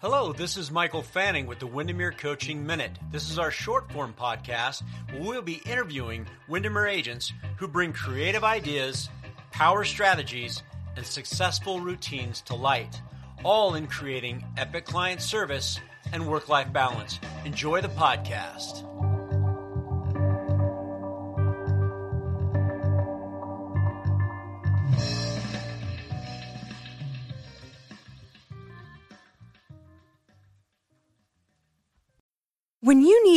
Hello, this is Michael Fanning with the Windermere Coaching Minute. This is our short form podcast where we'll be interviewing Windermere agents who bring creative ideas, power strategies, and successful routines to light, all in creating epic client service and work life balance. Enjoy the podcast.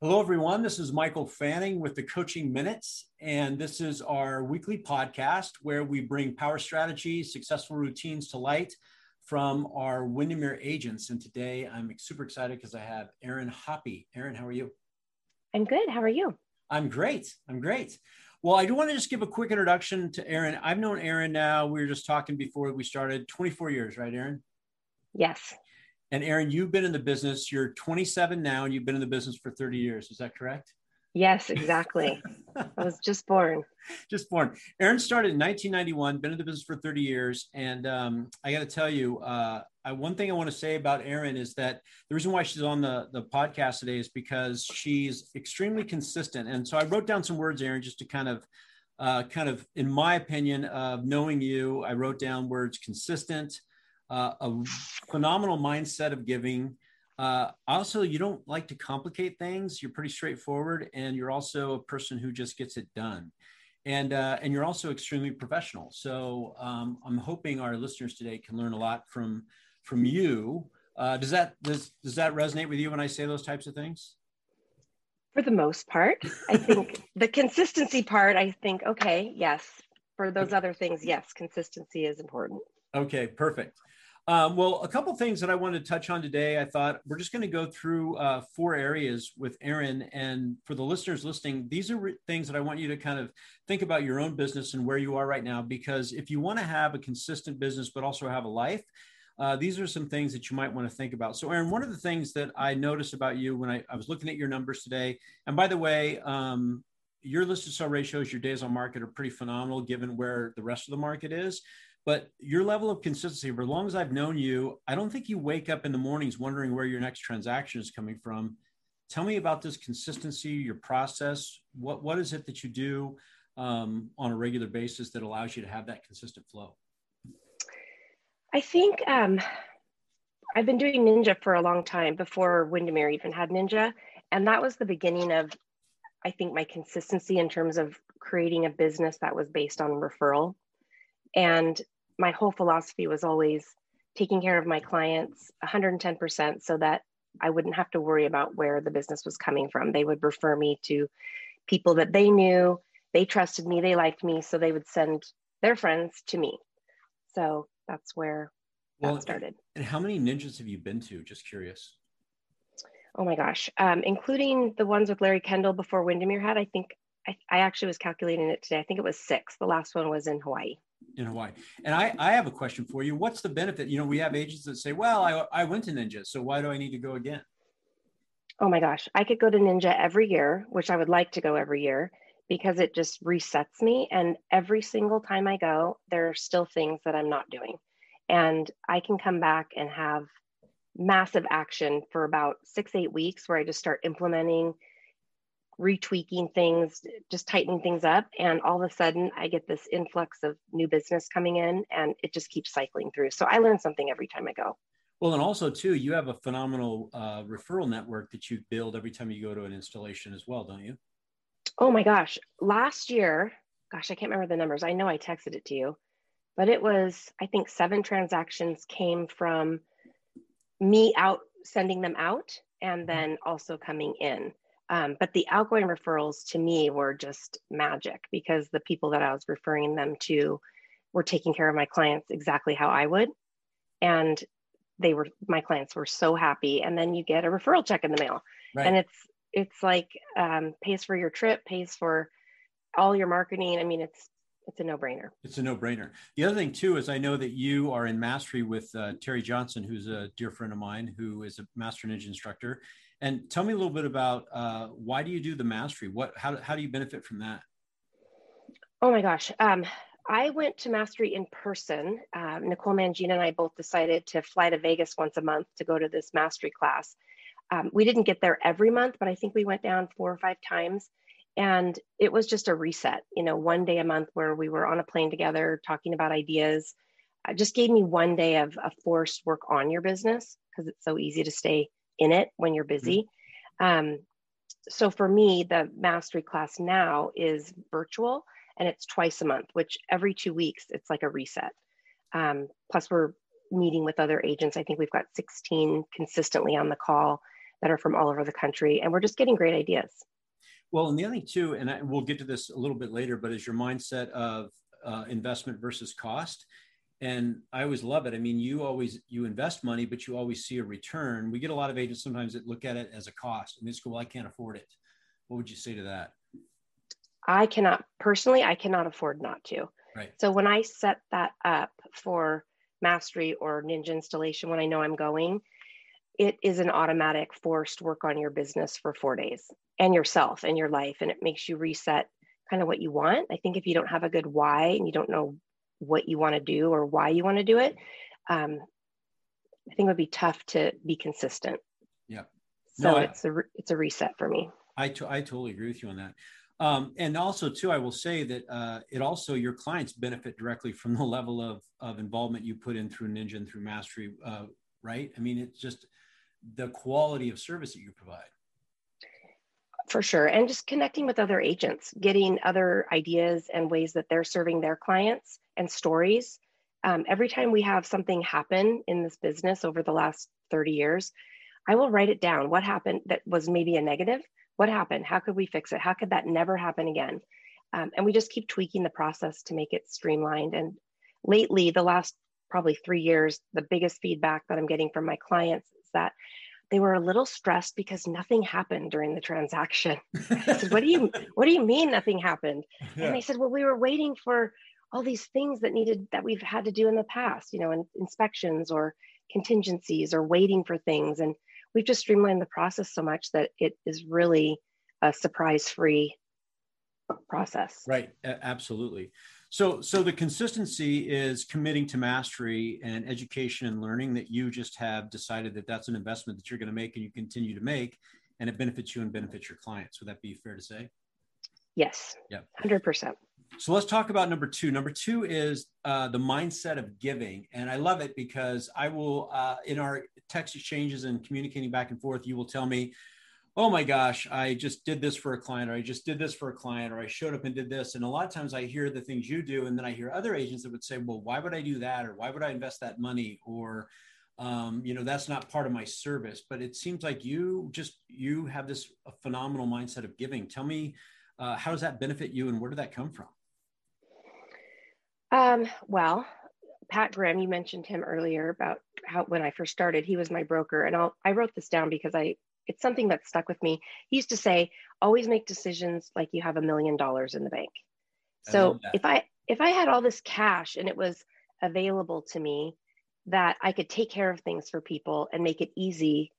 Hello, everyone. This is Michael Fanning with the Coaching Minutes, and this is our weekly podcast where we bring power strategies, successful routines to light from our Windermere agents. And today I'm super excited because I have Aaron Hoppy. Aaron, how are you? I'm good. How are you? I'm great. I'm great. Well, I do want to just give a quick introduction to Aaron. I've known Aaron now, we were just talking before we started, 24 years, right, Aaron? Yes. And Aaron, you've been in the business. You're 27 now, and you've been in the business for 30 years. Is that correct? Yes, exactly. I was just born. Just born. Aaron started in 1991. Been in the business for 30 years, and um, I got to tell you, uh, I, one thing I want to say about Aaron is that the reason why she's on the the podcast today is because she's extremely consistent. And so I wrote down some words, Aaron, just to kind of. Uh, kind of, in my opinion, of knowing you, I wrote down words consistent, uh, a phenomenal mindset of giving. Uh, also, you don't like to complicate things. You're pretty straightforward, and you're also a person who just gets it done. And uh, and you're also extremely professional. So um, I'm hoping our listeners today can learn a lot from from you. Uh, does that does does that resonate with you when I say those types of things? For the most part, I think the consistency part. I think okay, yes. For those other things, yes, consistency is important. Okay, perfect. Um, well, a couple things that I wanted to touch on today. I thought we're just going to go through uh, four areas with Aaron. And for the listeners listening, these are re- things that I want you to kind of think about your own business and where you are right now. Because if you want to have a consistent business, but also have a life, uh, these are some things that you might want to think about. So, Aaron, one of the things that I noticed about you when I, I was looking at your numbers today, and by the way, um, your listed sell ratios, your days on market are pretty phenomenal given where the rest of the market is. But your level of consistency, for as long as I've known you, I don't think you wake up in the mornings wondering where your next transaction is coming from. Tell me about this consistency, your process. What what is it that you do um, on a regular basis that allows you to have that consistent flow? I think um, I've been doing Ninja for a long time before Windermere even had Ninja, and that was the beginning of, I think, my consistency in terms of creating a business that was based on referral. And my whole philosophy was always taking care of my clients 110% so that I wouldn't have to worry about where the business was coming from. They would refer me to people that they knew, they trusted me, they liked me, so they would send their friends to me. So that's where well, that started. And how many ninjas have you been to? Just curious. Oh my gosh, um, including the ones with Larry Kendall before Windermere had, I think I, I actually was calculating it today. I think it was six. The last one was in Hawaii in Hawaii. And I, I have a question for you. What's the benefit? You know, we have agents that say, well, I, I went to Ninja, so why do I need to go again? Oh my gosh, I could go to Ninja every year, which I would like to go every year because it just resets me. And every single time I go, there are still things that I'm not doing. And I can come back and have massive action for about six, eight weeks where I just start implementing retweaking things, just tightening things up. And all of a sudden, I get this influx of new business coming in and it just keeps cycling through. So I learn something every time I go. Well, and also, too, you have a phenomenal uh, referral network that you build every time you go to an installation as well, don't you? Oh my gosh. Last year, gosh, I can't remember the numbers. I know I texted it to you, but it was, I think, seven transactions came from me out sending them out and mm-hmm. then also coming in. Um, but the outgoing referrals to me were just magic because the people that I was referring them to were taking care of my clients exactly how I would. And they were my clients were so happy. And then you get a referral check in the mail. Right. and it's it's like um, pays for your trip pays for all your marketing. I mean it's it's a no-brainer. It's a no-brainer. The other thing too is i know that you are in mastery with uh, terry johnson who's a dear friend of mine who is a master ninja instructor and tell me a little bit about uh, why do you do the mastery what how, how do you benefit from that oh my gosh um, I went to Mastery in person. Um, Nicole Mangina and I both decided to fly to Vegas once a month to go to this Mastery class. Um, we didn't get there every month, but I think we went down four or five times. And it was just a reset, you know, one day a month where we were on a plane together talking about ideas. It just gave me one day of, a forced work on your business because it's so easy to stay in it when you're busy. Mm-hmm. Um, so for me, the mastery class now is virtual and it's twice a month, which every two weeks it's like a reset. Um, plus, we're meeting with other agents. I think we've got 16 consistently on the call that are from all over the country, and we're just getting great ideas. Well, and the other thing too, and I, we'll get to this a little bit later, but is your mindset of uh, investment versus cost. And I always love it. I mean, you always you invest money, but you always see a return. We get a lot of agents sometimes that look at it as a cost, and they go, "Well, I can't afford it." What would you say to that? I cannot personally, I cannot afford not to. Right. So when I set that up for mastery or ninja installation, when I know I'm going, it is an automatic forced work on your business for four days and yourself and your life. And it makes you reset kind of what you want. I think if you don't have a good why and you don't know what you want to do or why you want to do it, um, I think it would be tough to be consistent. Yeah. So no, it's I, a it's a reset for me. I, t- I totally agree with you on that. Um, and also, too, I will say that uh, it also your clients benefit directly from the level of, of involvement you put in through Ninja and through Mastery, uh, right? I mean, it's just the quality of service that you provide. For sure. And just connecting with other agents, getting other ideas and ways that they're serving their clients and stories. Um, every time we have something happen in this business over the last 30 years, I will write it down. What happened that was maybe a negative? What happened? How could we fix it? How could that never happen again? Um, and we just keep tweaking the process to make it streamlined. And lately, the last probably three years, the biggest feedback that I'm getting from my clients is that they were a little stressed because nothing happened during the transaction. I said, "What do you What do you mean nothing happened?" Yeah. And they said, "Well, we were waiting for all these things that needed that we've had to do in the past, you know, in, inspections or contingencies or waiting for things." And we've just streamlined the process so much that it is really a surprise free process right absolutely so so the consistency is committing to mastery and education and learning that you just have decided that that's an investment that you're going to make and you continue to make and it benefits you and benefits your clients would that be fair to say yes yeah 100% so let's talk about number two. Number two is uh, the mindset of giving. And I love it because I will, uh, in our text exchanges and communicating back and forth, you will tell me, oh my gosh, I just did this for a client, or I just did this for a client, or I showed up and did this. And a lot of times I hear the things you do, and then I hear other agents that would say, well, why would I do that? Or why would I invest that money? Or, um, you know, that's not part of my service. But it seems like you just, you have this phenomenal mindset of giving. Tell me, uh, how does that benefit you and where did that come from? Um, well, Pat Graham, you mentioned him earlier about how when I first started, he was my broker, and I'll, I wrote this down because I it's something that stuck with me. He used to say, "Always make decisions like you have a million dollars in the bank." So if I if I had all this cash and it was available to me that I could take care of things for people and make it easy,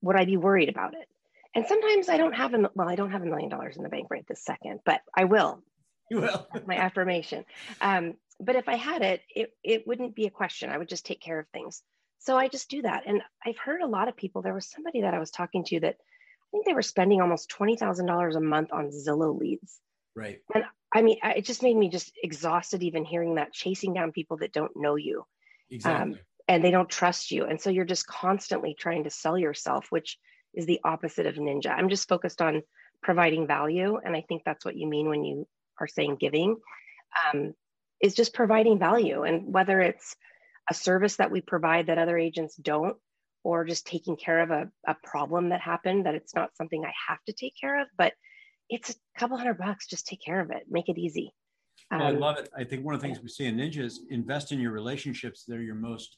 would I be worried about it? And sometimes I don't have a well, I don't have a million dollars in the bank right this second, but I will. You will. my affirmation. Um, but if I had it, it, it wouldn't be a question. I would just take care of things. So I just do that. And I've heard a lot of people, there was somebody that I was talking to that I think they were spending almost $20,000 a month on Zillow leads. Right. And I mean, it just made me just exhausted even hearing that, chasing down people that don't know you. Exactly. Um, and they don't trust you. And so you're just constantly trying to sell yourself, which is the opposite of ninja. I'm just focused on providing value. And I think that's what you mean when you are saying giving. Um, is just providing value. And whether it's a service that we provide that other agents don't, or just taking care of a, a problem that happened that it's not something I have to take care of, but it's a couple hundred bucks, just take care of it, make it easy. Well, I um, love it. I think one of the things we see in Ninja is invest in your relationships. They're your most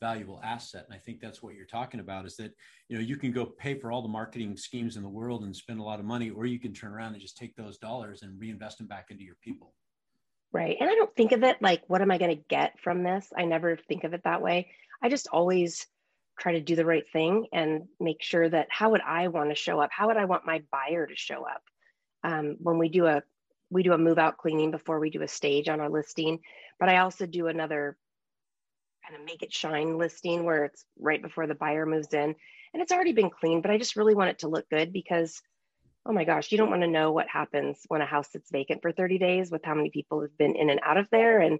valuable asset. And I think that's what you're talking about is that, you know, you can go pay for all the marketing schemes in the world and spend a lot of money, or you can turn around and just take those dollars and reinvest them back into your people. Right. And I don't think of it like, what am I going to get from this? I never think of it that way. I just always try to do the right thing and make sure that how would I want to show up? How would I want my buyer to show up? Um, when we do a we do a move out cleaning before we do a stage on our listing, but I also do another kind of make it shine listing where it's right before the buyer moves in and it's already been cleaned, but I just really want it to look good because oh my gosh, you don't want to know what happens when a house sits vacant for 30 days with how many people have been in and out of there and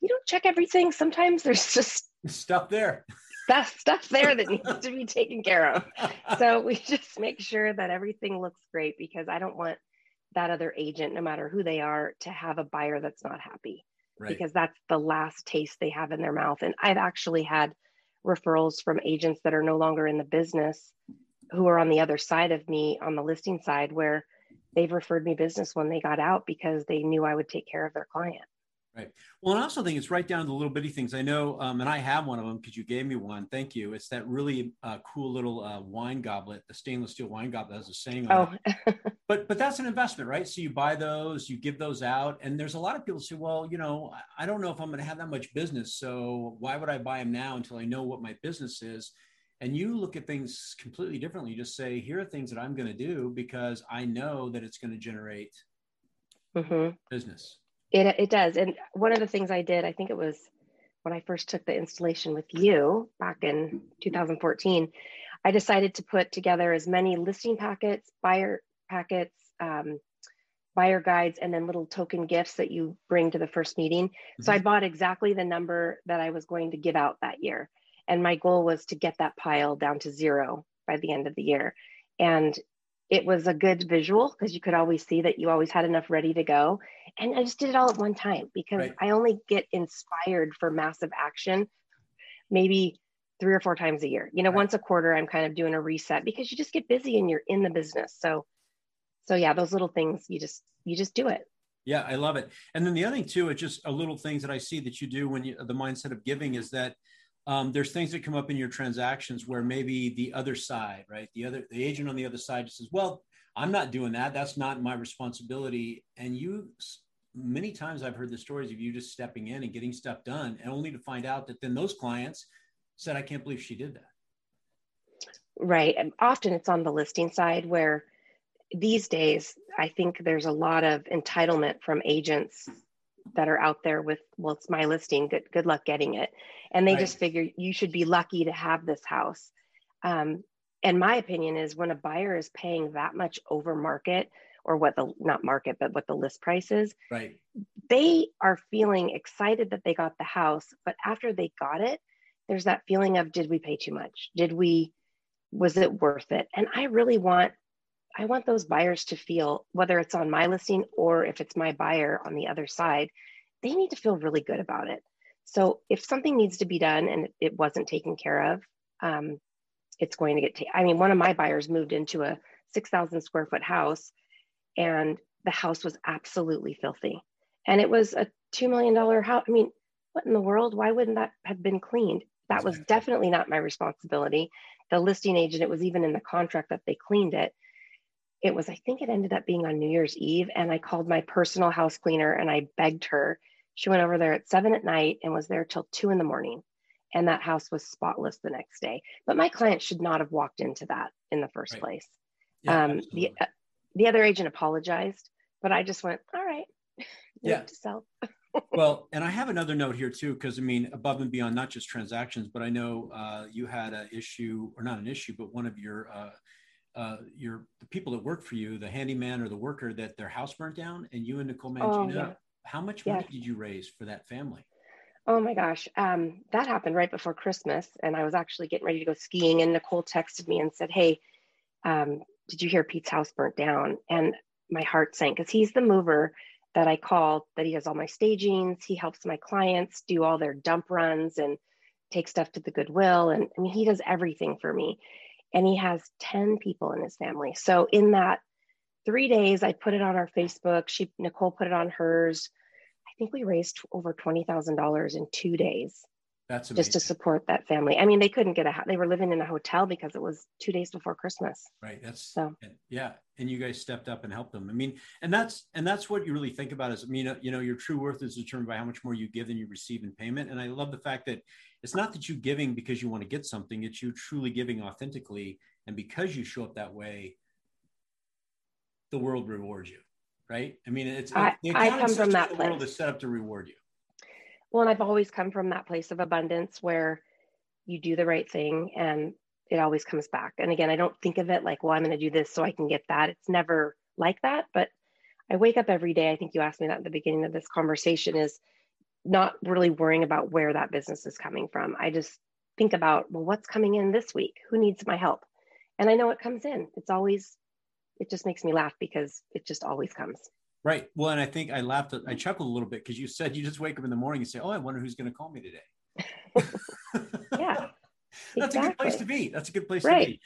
you don't check everything. Sometimes there's just stuff there. Stuff stuff there that needs to be taken care of. So we just make sure that everything looks great because I don't want that other agent, no matter who they are, to have a buyer that's not happy. Right. Because that's the last taste they have in their mouth. And I've actually had referrals from agents that are no longer in the business who are on the other side of me on the listing side where they've referred me business when they got out because they knew I would take care of their client. Right. Well, and I also think it's right down to the little bitty things. I know, um, and I have one of them because you gave me one. Thank you. It's that really uh, cool little uh, wine goblet, the stainless steel wine goblet has a saying on oh. it. but but that's an investment, right? So you buy those, you give those out, and there's a lot of people say, well, you know, I don't know if I'm going to have that much business, so why would I buy them now until I know what my business is? And you look at things completely differently. You just say, here are things that I'm going to do because I know that it's going to generate mm-hmm. business. It, it does. And one of the things I did, I think it was when I first took the installation with you back in 2014, I decided to put together as many listing packets, buyer packets, um, buyer guides, and then little token gifts that you bring to the first meeting. Mm-hmm. So I bought exactly the number that I was going to give out that year. And my goal was to get that pile down to zero by the end of the year. And it was a good visual because you could always see that you always had enough ready to go. And I just did it all at one time because right. I only get inspired for massive action maybe three or four times a year. You know, right. once a quarter, I'm kind of doing a reset because you just get busy and you're in the business. So, so yeah, those little things you just you just do it. Yeah, I love it. And then the other thing too, it's just a little things that I see that you do when you the mindset of giving is that um, there's things that come up in your transactions where maybe the other side, right? The other, the agent on the other side just says, well, I'm not doing that. That's not my responsibility. And you, many times I've heard the stories of you just stepping in and getting stuff done, and only to find out that then those clients said, I can't believe she did that. Right. And often it's on the listing side where these days, I think there's a lot of entitlement from agents that are out there with well it's my listing good good luck getting it. And they right. just figure you should be lucky to have this house. Um, and my opinion is when a buyer is paying that much over market or what the not market but what the list price is right. they are feeling excited that they got the house but after they got it there's that feeling of did we pay too much? Did we was it worth it? And i really want I want those buyers to feel, whether it's on my listing or if it's my buyer on the other side, they need to feel really good about it. So if something needs to be done and it wasn't taken care of, um, it's going to get. Ta- I mean, one of my buyers moved into a six thousand square foot house, and the house was absolutely filthy, and it was a two million dollar house. I mean, what in the world? Why wouldn't that have been cleaned? That was definitely not my responsibility. The listing agent, it was even in the contract that they cleaned it it was, I think it ended up being on New Year's Eve. And I called my personal house cleaner and I begged her. She went over there at seven at night and was there till two in the morning. And that house was spotless the next day. But my client should not have walked into that in the first right. place. Yeah, um, the, uh, the other agent apologized, but I just went, all right, yeah. to sell. well, and I have another note here too, because I mean, above and beyond not just transactions, but I know uh, you had an issue, or not an issue, but one of your uh, uh, your the people that work for you, the handyman or the worker, that their house burnt down, and you and Nicole Mangino, oh, yeah. how much money did you raise for that family? Oh my gosh, um, that happened right before Christmas, and I was actually getting ready to go skiing, and Nicole texted me and said, "Hey, um, did you hear Pete's house burnt down?" And my heart sank because he's the mover that I called. That he has all my stagings. He helps my clients do all their dump runs and take stuff to the Goodwill, and I mean, he does everything for me and he has 10 people in his family. So in that three days, I put it on our Facebook. She Nicole put it on hers. I think we raised over twenty thousand dollars in two days That's amazing. just to support that family. I mean, they couldn't get a they were living in a hotel because it was two days before Christmas. Right. That's so yeah. And you guys stepped up and helped them. I mean, and that's and that's what you really think about is I mean, you know, your true worth is determined by how much more you give than you receive in payment. And I love the fact that it's not that you giving because you want to get something, it's you truly giving authentically. And because you show up that way, the world rewards you. Right. I mean, it's I, I come from that the place. world is set up to reward you. Well, and I've always come from that place of abundance where you do the right thing and it always comes back. And again, I don't think of it like, well, I'm going to do this so I can get that. It's never like that. But I wake up every day. I think you asked me that at the beginning of this conversation is not really worrying about where that business is coming from. I just think about, well, what's coming in this week? Who needs my help? And I know it comes in. It's always, it just makes me laugh because it just always comes. Right. Well, and I think I laughed, I chuckled a little bit because you said you just wake up in the morning and say, Oh, I wonder who's going to call me today. yeah. that's exactly. a good place to be. That's a good place right. to be.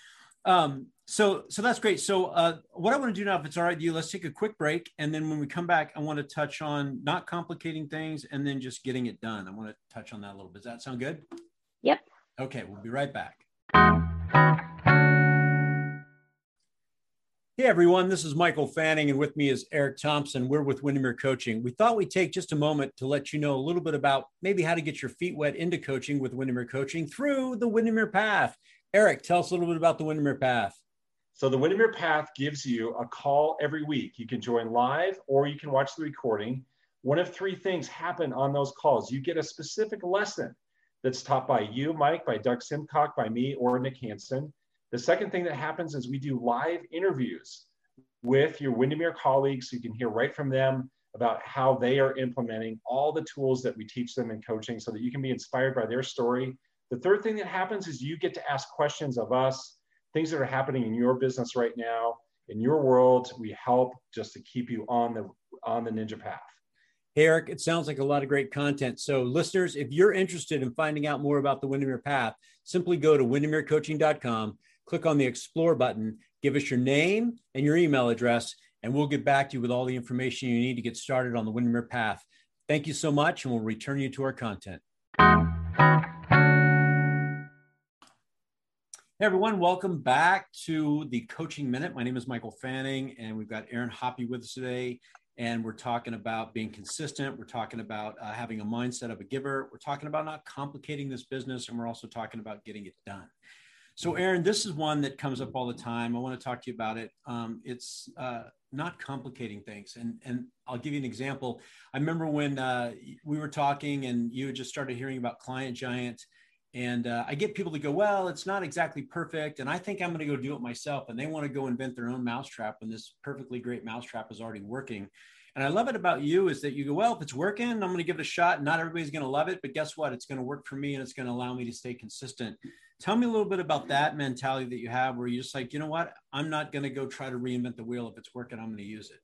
Um, so, so that's great. So, uh, what I want to do now, if it's all right with you, let's take a quick break. And then when we come back, I want to touch on not complicating things and then just getting it done. I want to touch on that a little bit. Does that sound good? Yep. Okay. We'll be right back. Hey everyone, this is Michael Fanning, and with me is Eric Thompson. We're with Windermere Coaching. We thought we'd take just a moment to let you know a little bit about maybe how to get your feet wet into coaching with Windermere Coaching through the Windermere Path. Eric, tell us a little bit about the Windermere Path. So the Windermere Path gives you a call every week. You can join live or you can watch the recording. One of three things happen on those calls. You get a specific lesson that's taught by you, Mike, by Doug Simcock, by me, or Nick Hansen the second thing that happens is we do live interviews with your Windermere colleagues so you can hear right from them about how they are implementing all the tools that we teach them in coaching so that you can be inspired by their story. The third thing that happens is you get to ask questions of us, things that are happening in your business right now, in your world. We help just to keep you on the on the ninja path. Hey, Eric, it sounds like a lot of great content. So, listeners, if you're interested in finding out more about the Windermere Path, simply go to windermerecoaching.com click on the explore button, give us your name and your email address, and we'll get back to you with all the information you need to get started on the Windermere path. Thank you so much, and we'll return you to our content. Hey everyone, welcome back to the Coaching Minute. My name is Michael Fanning, and we've got Aaron Hoppy with us today. And we're talking about being consistent. We're talking about uh, having a mindset of a giver. We're talking about not complicating this business, and we're also talking about getting it done. So, Aaron, this is one that comes up all the time. I want to talk to you about it. Um, it's uh, not complicating things, and and I'll give you an example. I remember when uh, we were talking, and you had just started hearing about Client Giant, and uh, I get people to go, "Well, it's not exactly perfect," and I think I'm going to go do it myself, and they want to go invent their own mousetrap when this perfectly great mousetrap is already working. And I love it about you is that you go, well, if it's working, I'm going to give it a shot. Not everybody's going to love it, but guess what? It's going to work for me and it's going to allow me to stay consistent. Tell me a little bit about that mentality that you have where you're just like, you know what? I'm not going to go try to reinvent the wheel. If it's working, I'm going to use it.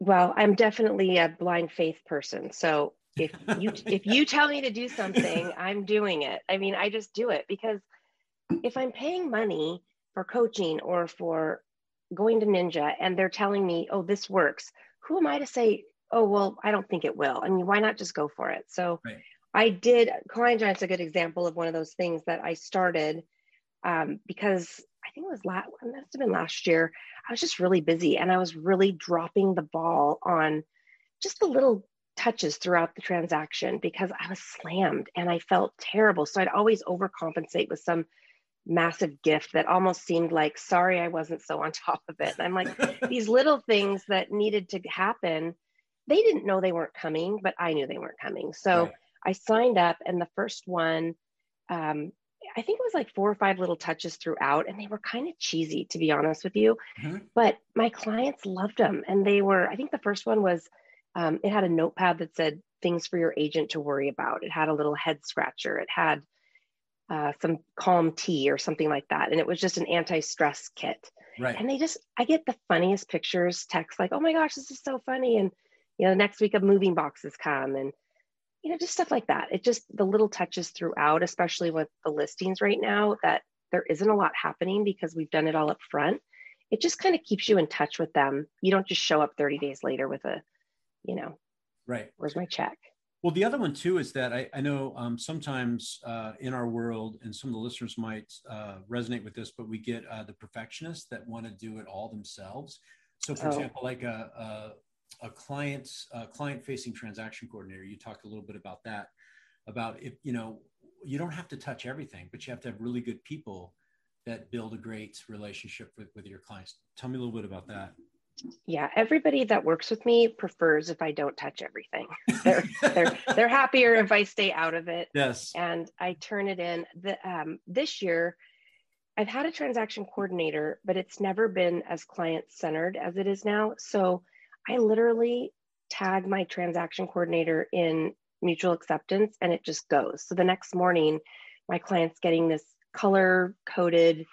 Well, I'm definitely a blind faith person. So if you if you tell me to do something, I'm doing it. I mean, I just do it because if I'm paying money for coaching or for going to Ninja and they're telling me, oh, this works, who am I to say, oh, well, I don't think it will? I mean, why not just go for it? So right. I did, Client Giant's a good example of one of those things that I started um, because I think it was last, it must have been last year. I was just really busy and I was really dropping the ball on just the little touches throughout the transaction because I was slammed and I felt terrible. So I'd always overcompensate with some massive gift that almost seemed like sorry i wasn't so on top of it and i'm like these little things that needed to happen they didn't know they weren't coming but i knew they weren't coming so right. I signed up and the first one um, i think it was like four or five little touches throughout and they were kind of cheesy to be honest with you mm-hmm. but my clients loved them and they were i think the first one was um, it had a notepad that said things for your agent to worry about it had a little head scratcher it had uh, some calm tea or something like that. And it was just an anti-stress kit. Right. And they just, I get the funniest pictures, text like, oh my gosh, this is so funny. And, you know, next week a moving boxes come and, you know, just stuff like that. It just, the little touches throughout, especially with the listings right now, that there isn't a lot happening because we've done it all up front. It just kind of keeps you in touch with them. You don't just show up 30 days later with a, you know, right. Where's my check? Well, the other one too is that I, I know um, sometimes uh, in our world, and some of the listeners might uh, resonate with this, but we get uh, the perfectionists that want to do it all themselves. So, for oh. example, like a, a, a client client facing transaction coordinator, you talked a little bit about that, about if you know you don't have to touch everything, but you have to have really good people that build a great relationship with, with your clients. Tell me a little bit about that. Yeah, everybody that works with me prefers if I don't touch everything. they're they're they're happier if I stay out of it. Yes. And I turn it in. The um, this year, I've had a transaction coordinator, but it's never been as client centered as it is now. So I literally tag my transaction coordinator in mutual acceptance, and it just goes. So the next morning, my client's getting this color coded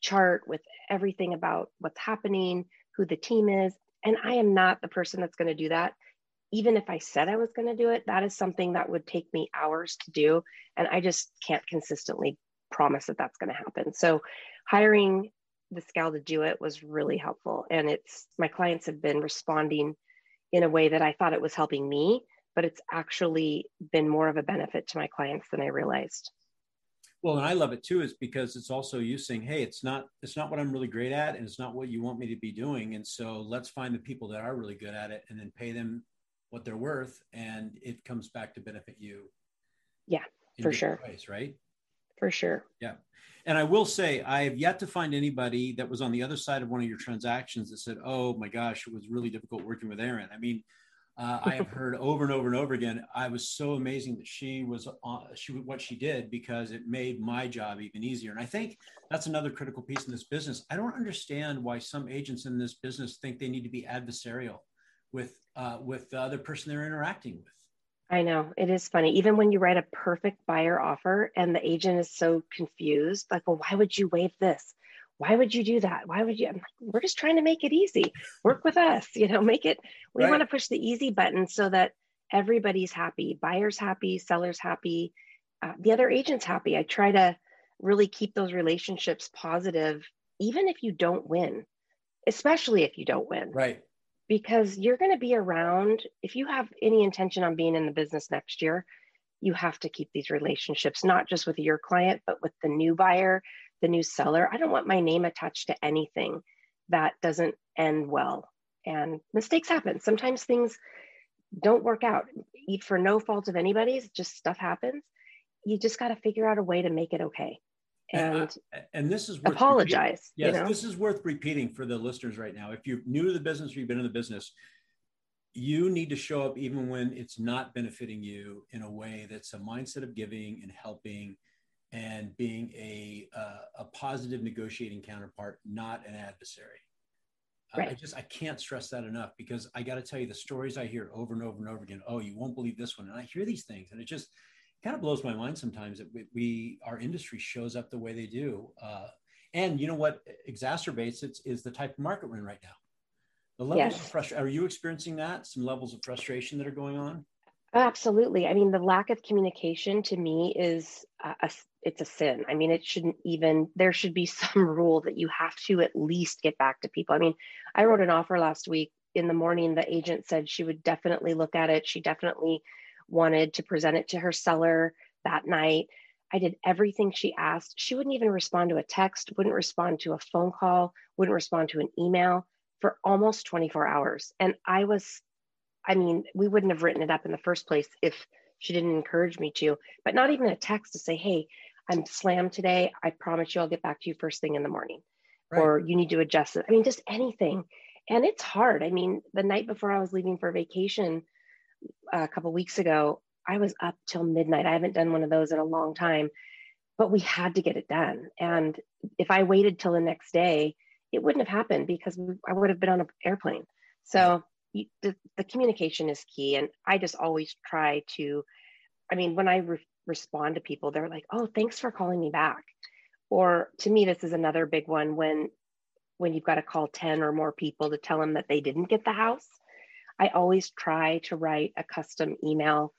chart with everything about what's happening who the team is. And I am not the person that's going to do that. Even if I said I was going to do it, that is something that would take me hours to do. And I just can't consistently promise that that's going to happen. So hiring the Scal to do it was really helpful. And it's my clients have been responding in a way that I thought it was helping me, but it's actually been more of a benefit to my clients than I realized. Well, and I love it too, is because it's also you saying, "Hey, it's not it's not what I'm really great at, and it's not what you want me to be doing." And so let's find the people that are really good at it, and then pay them what they're worth, and it comes back to benefit you. Yeah, for sure. Ways, right? For sure. Yeah. And I will say, I have yet to find anybody that was on the other side of one of your transactions that said, "Oh my gosh, it was really difficult working with Erin." I mean, uh, I have heard over and over and over again. I was so amazing that she was on, she what she did because it made my job even easier. And I think that's another critical piece in this business. I don't understand why some agents in this business think they need to be adversarial with uh, with the other person they're interacting with. I know it is funny. Even when you write a perfect buyer offer and the agent is so confused, like, well, why would you waive this? why would you do that? Why would you? Like, we're just trying to make it easy. Work with us, you know, make it, we right. want to push the easy button so that everybody's happy, buyers happy, sellers happy, uh, the other agents happy. I try to really keep those relationships positive, even if you don't win, especially if you don't win. Right. Because you're going to be around, if you have any intention on being in the business next year, you have to keep these relationships, not just with your client, but with the new buyer, the new seller. I don't want my name attached to anything that doesn't end well. And mistakes happen. Sometimes things don't work out for no fault of anybody's, just stuff happens. You just got to figure out a way to make it okay. And, and, this is apologize. Yes, you know? this is worth repeating for the listeners right now. If you're new to the business or you've been in the business, you need to show up even when it's not benefiting you in a way that's a mindset of giving and helping and being a uh, a positive negotiating counterpart, not an adversary. Right. I just I can't stress that enough because I got to tell you the stories I hear over and over and over again. Oh, you won't believe this one, and I hear these things, and it just kind of blows my mind sometimes that we, we our industry shows up the way they do. Uh, and you know what exacerbates it is the type of market we're in right now. The levels yes. of frustration. Are you experiencing that? Some levels of frustration that are going on? Absolutely. I mean, the lack of communication to me is a, a, it's a sin. I mean, it shouldn't even there should be some rule that you have to at least get back to people. I mean, I wrote an offer last week. In the morning, the agent said she would definitely look at it. She definitely wanted to present it to her seller that night. I did everything she asked. She wouldn't even respond to a text, wouldn't respond to a phone call, wouldn't respond to an email for almost 24 hours. And I was I mean, we wouldn't have written it up in the first place if she didn't encourage me to, but not even a text to say, hey, I'm slammed today. I promise you I'll get back to you first thing in the morning. Right. Or you need to adjust it. I mean, just anything. And it's hard. I mean, the night before I was leaving for vacation a couple weeks ago, I was up till midnight. I haven't done one of those in a long time, but we had to get it done. And if I waited till the next day, it wouldn't have happened because I would have been on an airplane. So you, the, the communication is key and i just always try to i mean when i re- respond to people they're like oh thanks for calling me back or to me this is another big one when when you've got to call 10 or more people to tell them that they didn't get the house i always try to write a custom email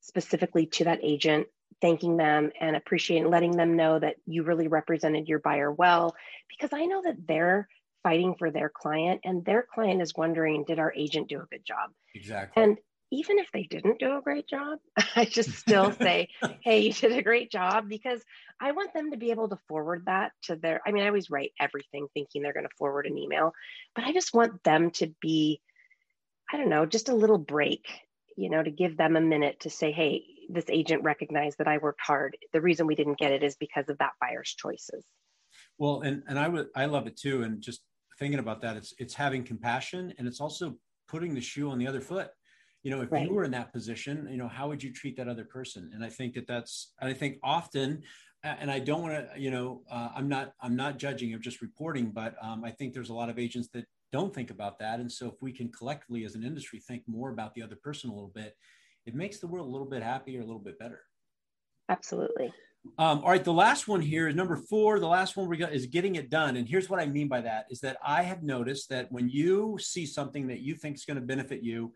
specifically to that agent thanking them and appreciating letting them know that you really represented your buyer well because i know that they're fighting for their client and their client is wondering did our agent do a good job exactly and even if they didn't do a great job, I just still say, hey, you did a great job because I want them to be able to forward that to their. I mean, I always write everything thinking they're going to forward an email, but I just want them to be, I don't know, just a little break, you know, to give them a minute to say, hey, this agent recognized that I worked hard. The reason we didn't get it is because of that buyer's choices. Well, and and I would I love it too. And just thinking about that, it's it's having compassion and it's also putting the shoe on the other foot you know if right. you were in that position you know how would you treat that other person and i think that that's and i think often and i don't want to you know uh, i'm not i'm not judging i'm just reporting but um, i think there's a lot of agents that don't think about that and so if we can collectively as an industry think more about the other person a little bit it makes the world a little bit happier a little bit better absolutely um, all right, the last one here is number four. The last one we got is getting it done. And here's what I mean by that is that I have noticed that when you see something that you think is going to benefit you,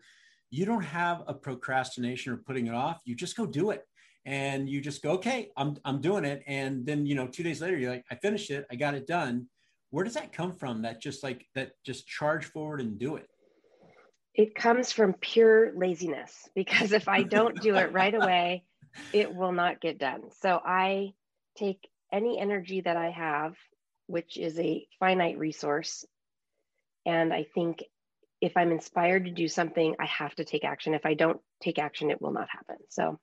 you don't have a procrastination or putting it off. You just go do it. And you just go, okay, I'm, I'm doing it. And then, you know, two days later, you're like, I finished it. I got it done. Where does that come from? That just like, that just charge forward and do it. It comes from pure laziness because if I don't do it right away, it will not get done. So I take any energy that I have, which is a finite resource, and I think if I'm inspired to do something, I have to take action. If I don't take action, it will not happen. So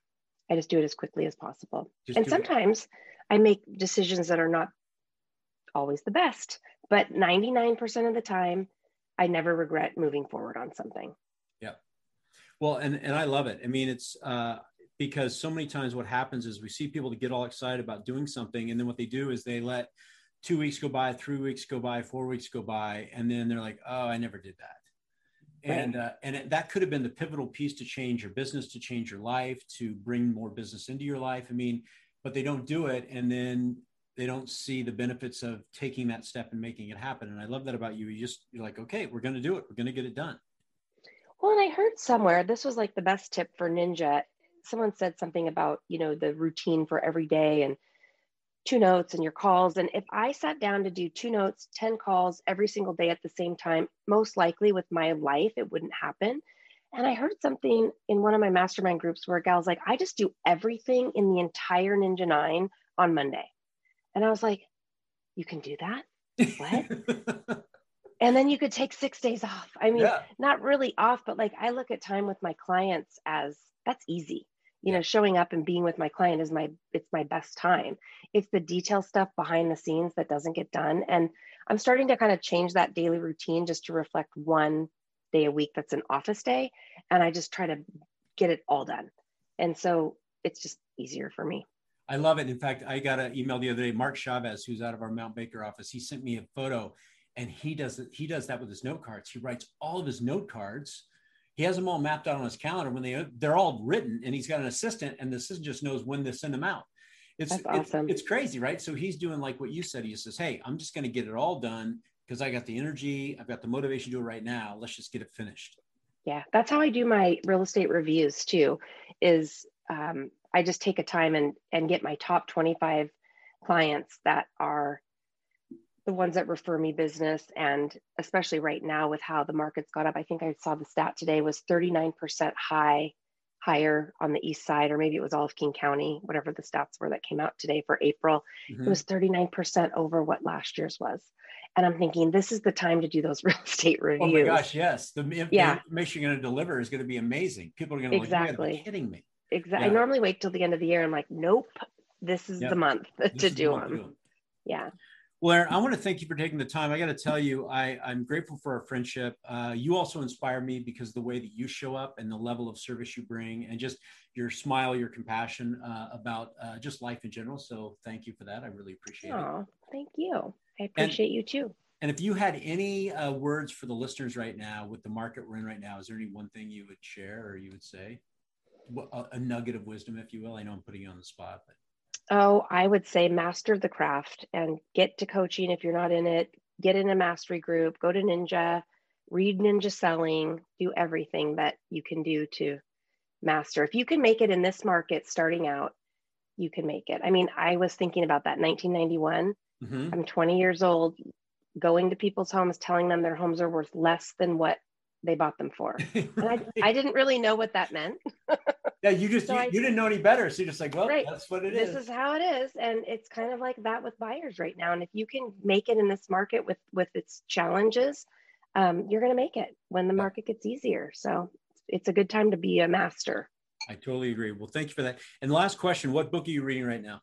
I just do it as quickly as possible. Just and sometimes it. I make decisions that are not always the best, but 99% of the time, I never regret moving forward on something. Yeah. Well, and, and I love it. I mean, it's uh, because so many times what happens is we see people to get all excited about doing something. And then what they do is they let two weeks go by, three weeks go by, four weeks go by. And then they're like, oh, I never did that and uh, and it, that could have been the pivotal piece to change your business to change your life to bring more business into your life i mean but they don't do it and then they don't see the benefits of taking that step and making it happen and i love that about you you just you're like okay we're going to do it we're going to get it done well and i heard somewhere this was like the best tip for ninja someone said something about you know the routine for every day and two notes and your calls. And if I sat down to do two notes, 10 calls every single day at the same time, most likely with my life, it wouldn't happen. And I heard something in one of my mastermind groups where a gal's like, I just do everything in the entire Ninja Nine on Monday. And I was like, you can do that? What? and then you could take six days off. I mean, yeah. not really off, but like I look at time with my clients as that's easy you know showing up and being with my client is my it's my best time it's the detail stuff behind the scenes that doesn't get done and i'm starting to kind of change that daily routine just to reflect one day a week that's an office day and i just try to get it all done and so it's just easier for me i love it. In fact i got an email the other day mark chavez who's out of our mount baker office he sent me a photo and he does he does that with his note cards. He writes all of his note cards. He has them all mapped out on his calendar when they they're all written and he's got an assistant and the assistant just knows when to send them out. It's awesome. it's, it's crazy right? So he's doing like what you said. He says hey i'm just going to get it all done because i got the energy i've got the motivation to do it right now. Let's just get it finished. Yeah that's how i do my real estate reviews too is um, i just take a time and and get my top 25 clients that are the ones that refer me business and especially right now with how the market's got up i think i saw the stat today was 39% high higher on the east side or maybe it was all of king county whatever the stats were that came out today for april. Mm-hmm. it was 39% over what last year's was. And i'm thinking this is the time to do those real estate reviews oh my gosh yes. The, yeah. the information you're going to deliver is going to be amazing. People are going to exactly. like, kidding me exactly yeah. i normally wait till the end of the year i'm like nope this is yep. the month to do them yeah well, I want to thank you for taking the time. I got to tell you, I, I'm grateful for our friendship. Uh, you also inspire me because the way that you show up and the level of service you bring, and just your smile, your compassion uh, about uh, just life in general. So, thank you for that. I really appreciate Aww, it. Thank you. I appreciate and, you too. And if you had any uh, words for the listeners right now with the market we're in right now, is there any one thing you would share or you would say? A, a nugget of wisdom, if you will. I know I'm putting you on the spot, but Oh, I would say master the craft and get to coaching if you're not in it. Get in a mastery group, go to Ninja, read Ninja Selling, do everything that you can do to master. If you can make it in this market starting out, you can make it. I mean, I was thinking about that 1991. Mm-hmm. I'm 20 years old, going to people's homes, telling them their homes are worth less than what they bought them for. And I, I didn't really know what that meant. yeah, you just So you, I- you didn't know any better, so you're just like, well, Right. that's what it this is. is how it is and it's kind of like that with buyers right now and if you can make it in this market with with its challenges um, you're going to make it when the market gets easier so it's a good time to be a master I totally agree. Well, thank you for that. And last question: What book are you reading right now?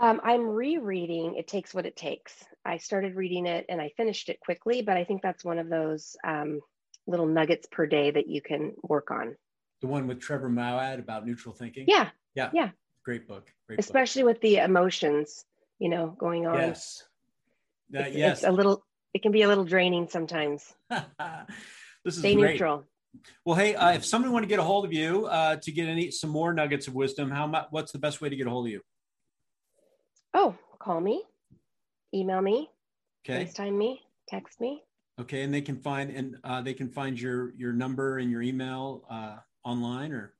Um, i'm rereading it takes what it takes i started reading it and i finished it quickly but i think that's one of those um, little nuggets per day that you can work on The one with Trevor Moawad about neutral thinking. yeah yeah, yeah. Great book. Great book. especially with the emotions you know going on Yes. Uh, it's, yes. it's a little it can be a little draining sometimes this is stay great. neutral Well, hey, uh, if somebody want to get a hold of you uh, to get any some more nuggets of wisdom, how much? What's the best way to get a hold of you? Oh, call me, email me, Okay. FaceTime me, text me. Okay, and they can find and uh, they can find your your number and your email uh, online or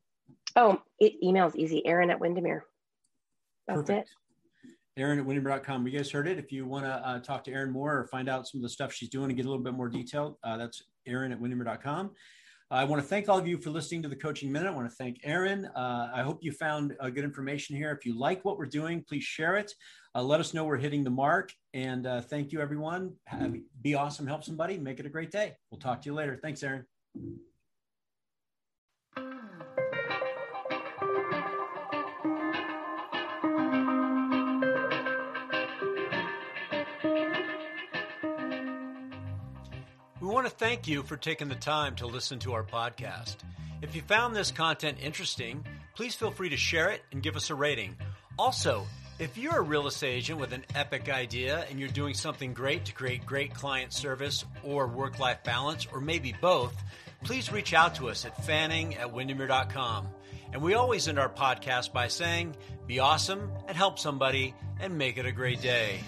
Oh, it, email is easy. Aaron at Windermere. That's perfect. it. Aaron at windermere.com. You guys heard it. If you want to uh, talk to Aaron more or find out some of the stuff she's doing and get a little bit more detail, uh, that's Aaron at windermere.com. I want to thank all of you for listening to the Coaching Minute. I want to thank Aaron. Uh, I hope you found uh, good information here. If you like what we're doing, please share it. Uh, let us know we're hitting the mark. And uh, thank you, everyone. Have, be awesome. Help somebody. Make it a great day. We'll talk to you later. Thanks, Aaron. Want to thank you for taking the time to listen to our podcast. If you found this content interesting, please feel free to share it and give us a rating. Also, if you're a real estate agent with an epic idea and you're doing something great to create great client service or work life balance, or maybe both, please reach out to us at fanning at windermere.com. And we always end our podcast by saying, be awesome and help somebody and make it a great day.